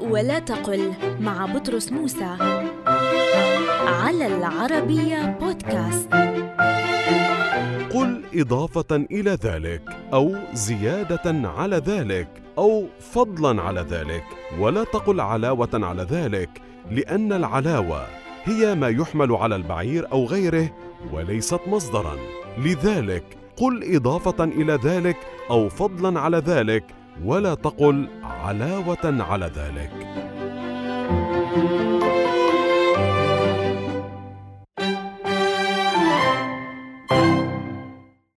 ولا تقل مع بطرس موسى على العربية بودكاست. قل إضافة إلى ذلك أو زيادة على ذلك أو فضلا على ذلك ولا تقل علاوة على ذلك لأن العلاوة هي ما يحمل على البعير أو غيره وليست مصدرا. لذلك قل إضافة إلى ذلك أو فضلا على ذلك ولا تقل علاوة على ذلك.